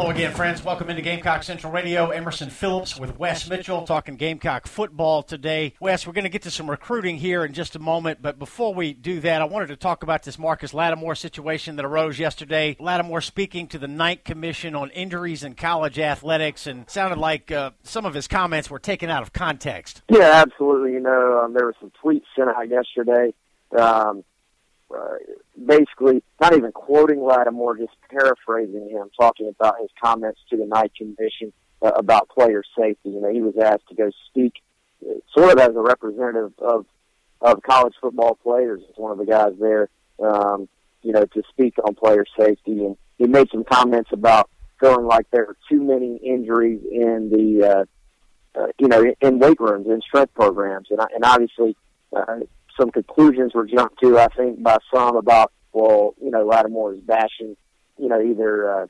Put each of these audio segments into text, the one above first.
Hello again, friends. Welcome into Gamecock Central Radio. Emerson Phillips with Wes Mitchell talking Gamecock football today. Wes, we're going to get to some recruiting here in just a moment, but before we do that, I wanted to talk about this Marcus Lattimore situation that arose yesterday. Lattimore speaking to the Knight Commission on Injuries in College Athletics, and sounded like uh, some of his comments were taken out of context. Yeah, absolutely. You know, um, there were some tweets sent out yesterday. Um, uh, basically not even quoting Lattimore, just paraphrasing him, talking about his comments to the Knight Commission uh, about player safety. You know, he was asked to go speak, uh, sort of as a representative of of college football players. As one of the guys there, um, you know, to speak on player safety, and he made some comments about feeling like there are too many injuries in the, uh, uh, you know, in weight rooms and strength programs, and and obviously. Uh, some conclusions were jumped to, I think, by some about, well, you know, Lattimore is bashing, you know, either uh,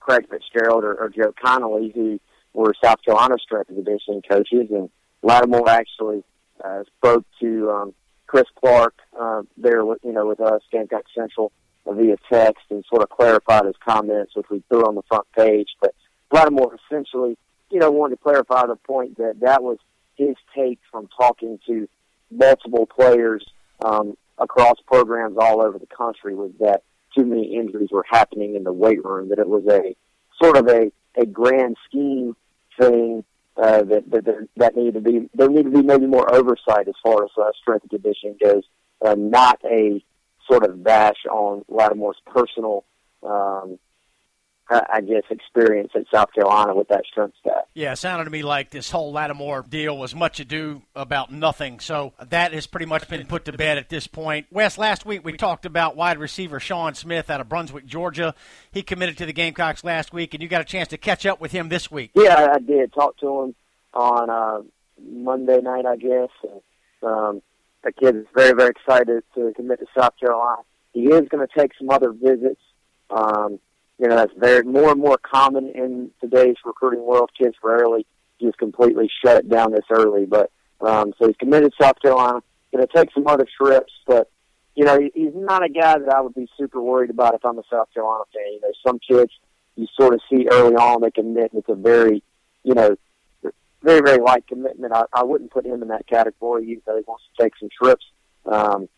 Craig Fitzgerald or, or Joe Connolly, who were South Carolina strength and conditioning coaches, and Lattimore actually uh, spoke to um, Chris Clark uh, there, you know, with us, Gamecock Central, via text, and sort of clarified his comments, which we threw on the front page. But Lattimore essentially, you know, wanted to clarify the point that that was his take from talking to multiple players um, across programs all over the country was that too many injuries were happening in the weight room. That it was a sort of a a grand scheme thing uh, that that that needed to be there needed to be maybe more oversight as far as uh, strength and conditioning goes, uh, not a sort of bash on Lattimore's personal um, I guess, experience in South Carolina with that strength staff. Yeah, it sounded to me like this whole Lattimore deal was much ado about nothing. So that has pretty much been put to bed at this point. Wes, last week we talked about wide receiver Sean Smith out of Brunswick, Georgia. He committed to the Gamecocks last week, and you got a chance to catch up with him this week. Yeah, I did. Talk to him on uh, Monday night, I guess. And, um, the kid is very, very excited to commit to South Carolina. He is going to take some other visits. Um, you know, that's very more and more common in today's recruiting world. Kids rarely just completely shut it down this early. But um, so he's committed to South Carolina. Going to take some other trips, but you know, he's not a guy that I would be super worried about if I'm a South Carolina fan. You know, some kids you sort of see early on they commit. It's a very, you know, very very light commitment. I, I wouldn't put him in that category, even though he wants to take some trips. Um,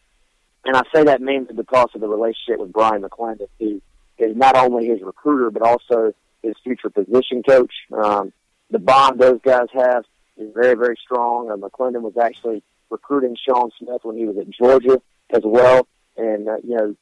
and I say that mainly because of the relationship with Bryan McClendon, who is not only his recruiter but also his future position coach. Um, the bond those guys have is very very strong. Uh, McClendon was actually recruiting Sean Smith when he was at Georgia as well, and uh, you know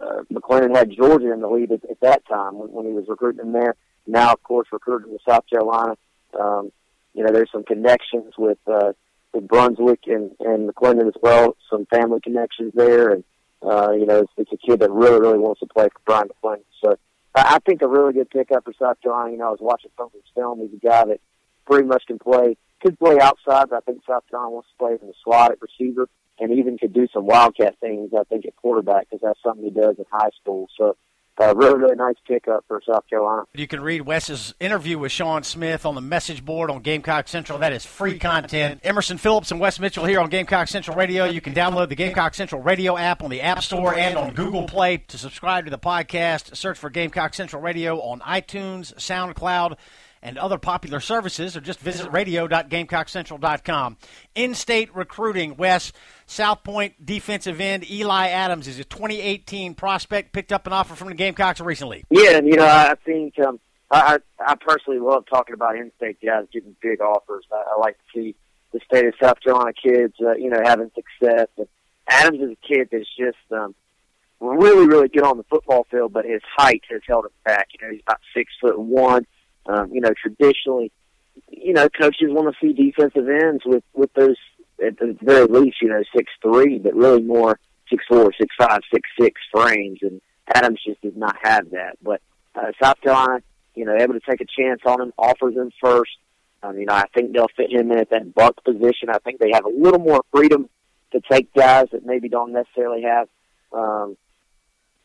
uh, McClendon had Georgia in the lead at, at that time when, when he was recruiting them there. Now, of course, recruiting to South Carolina. Um, you know, there's some connections with uh, with Brunswick and and McClendon as well. Some family connections there, and uh, you know, it's, it's a kid that really really wants to play for Bryan McClendon. So I, I think a really good pickup for South Carolina. You know, I was watching some of his film. He's a guy that pretty much can play, could play outside, but I think South Carolina wants to play in the slot at receiver and even could do some wildcat things. I think at quarterback because that's something he does in high school. So. Uh, really, really nice pickup for South Carolina. You can read Wes's interview with Sean Smith on the message board on Gamecock Central. That is free content. Emerson Phillips and Wes Mitchell here on Gamecock Central Radio. You can download the Gamecock Central Radio app on the App Store and on Google Play to subscribe to the podcast. Search for Gamecock Central Radio on iTunes, SoundCloud, and other popular services, or just visit radio.gamecockcentral.com. In state recruiting, Wes, South Point defensive end Eli Adams is a 2018 prospect, picked up an offer from the Gamecocks recently. Yeah, and you know, I think um, I, I personally love talking about in state guys getting big offers. I, I like to see the state of South Carolina kids, uh, you know, having success. And Adams is a kid that's just um, really, really good on the football field, but his height has held him back. You know, he's about six foot one. Um, you know, traditionally, you know, coaches want to see defensive ends with with those at the very least, you know, six three, but really more six four, six five, six six frames. And Adams just does not have that. But uh, South Carolina, you know, able to take a chance on him, offers him first. Um, you know, I think they'll fit him in at that buck position. I think they have a little more freedom to take guys that maybe don't necessarily have um,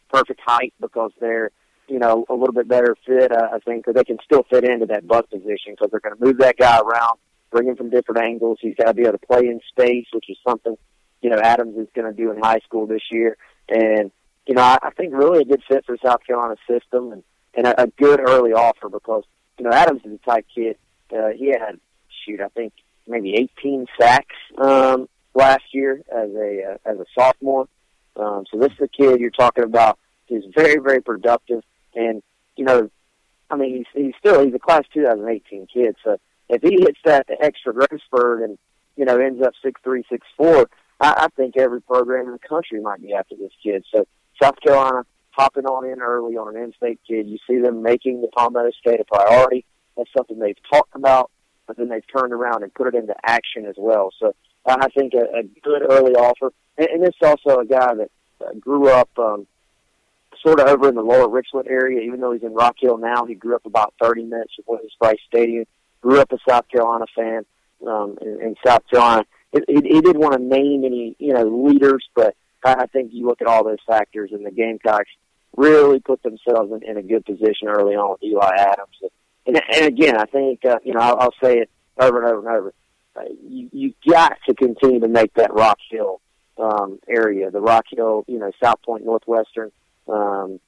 perfect height because they're you know, a little bit better fit, uh, I think, because they can still fit into that buck position because they're going to move that guy around, bring him from different angles. He's got to be able to play in space, which is something, you know, Adams is going to do in high school this year. And, you know, I, I think really a good fit for South Carolina's system and, and a, a good early offer because, you know, Adams is a type kid. Uh, he had, shoot, I think maybe 18 sacks um, last year as a uh, as a sophomore. Um, so this is a kid you're talking about. He's very, very productive. And, you know, I mean, he's, he's still, he's a class 2018 kid. So if he hits that extra growth spurt and, you know, ends up six three, six four, I, I think every program in the country might be after this kid. So South Carolina hopping on in early on an in-state kid. You see them making the Palmetto State a priority. That's something they've talked about, but then they've turned around and put it into action as well. So I think a, a good early offer. And, and this is also a guy that uh, grew up um, sort of over in the lower Richland area, even though he's in Rock Hill now. He grew up about 30 minutes from Williams-Brice Stadium. Grew up a South Carolina fan um, in, in South Carolina. He, he, he didn't want to name any, you know, leaders, but I, I think you look at all those factors, and the Gamecocks really put themselves in, in a good position early on with Eli Adams. And, and again, I think, uh, you know, I'll, I'll say it over and over and over. Uh, you, you got to continue to make that Rock Hill um, area, the Rock Hill, you know, South Point Northwestern um,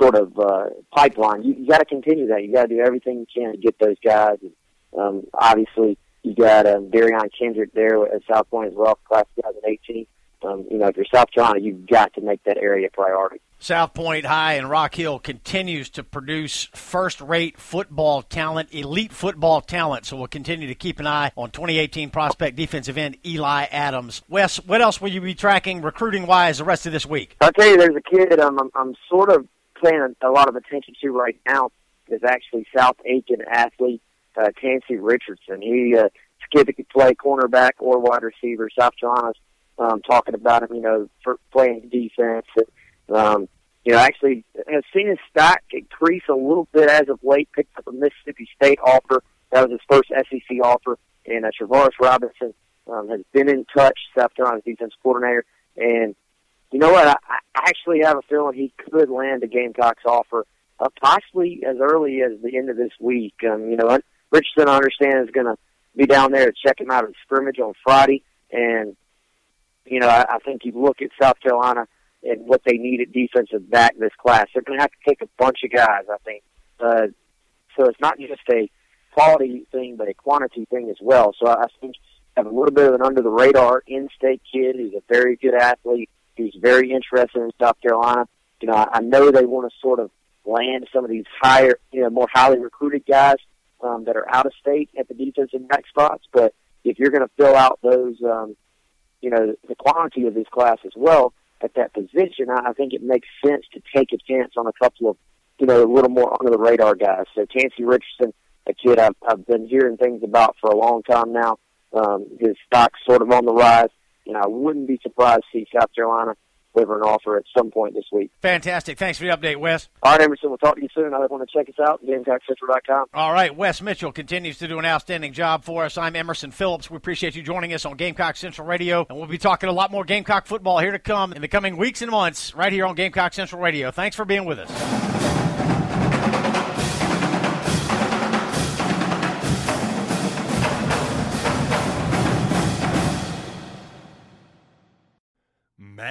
sort of uh, pipeline. You, you got to continue that. You got to do everything you can to get those guys. And, um, obviously, you got um, Derion Kendrick there at South Point as well, class 2018. Um, you know, if you're South Carolina, you've got to make that area a priority. South Point High and Rock Hill continues to produce first-rate football talent, elite football talent. So we'll continue to keep an eye on 2018 prospect defensive end Eli Adams. Wes, what else will you be tracking recruiting-wise the rest of this week? I'll tell you, there's a kid I'm, I'm, I'm sort of paying a lot of attention to right now. Is actually South Aiken athlete uh, Tansy Richardson. He uh, kid that could play cornerback or wide receiver. South Carolina's um, talking about him, you know, for playing defense. And, um, you know, actually has seen his stock increase a little bit as of late. Picked up a Mississippi State offer. That was his first SEC offer. And uh, Travaris Robinson um, has been in touch, South Carolina's defense coordinator. And you know what? I, I actually have a feeling he could land a Gamecocks offer, uh, possibly as early as the end of this week. Um, you know, Richardson, I understand, is going to be down there to check him out at scrimmage on Friday. And, you know, I, I think you look at South Carolina – and what they need at defensive back this class. They're going to have to take a bunch of guys, I think, Uh, so it's not just a quality thing, but a quantity thing as well. So I think have a little bit of an under the radar in-state kid who's a very good athlete, who's very interested in South Carolina. You know, I, know they want to sort of land some of these higher, you know, more highly recruited guys um, that are out of state at the defensive back spots. But if you're going to fill out those, um, you know, the quality of this class as well at that position, I, I think it makes sense to take a chance on a couple of, you know, a little more under the radar guys. So Tansey Richardson, a kid I've, I've been hearing things about for a long time now. Um, his stock's sort of on the rise, and I wouldn't be surprised to see South Carolina deliver an offer at some point this week. Fantastic. Thanks for the update, Wes. All right, Emerson, we'll talk to you soon. I want to check us out, GamecockCentral.com. All right, Wes Mitchell continues to do an outstanding job for us. I'm Emerson Phillips. We appreciate you joining us on Gamecock Central Radio, and we'll be talking a lot more Gamecock football here to come in the coming weeks and months right here on Gamecock Central Radio. Thanks for being with us.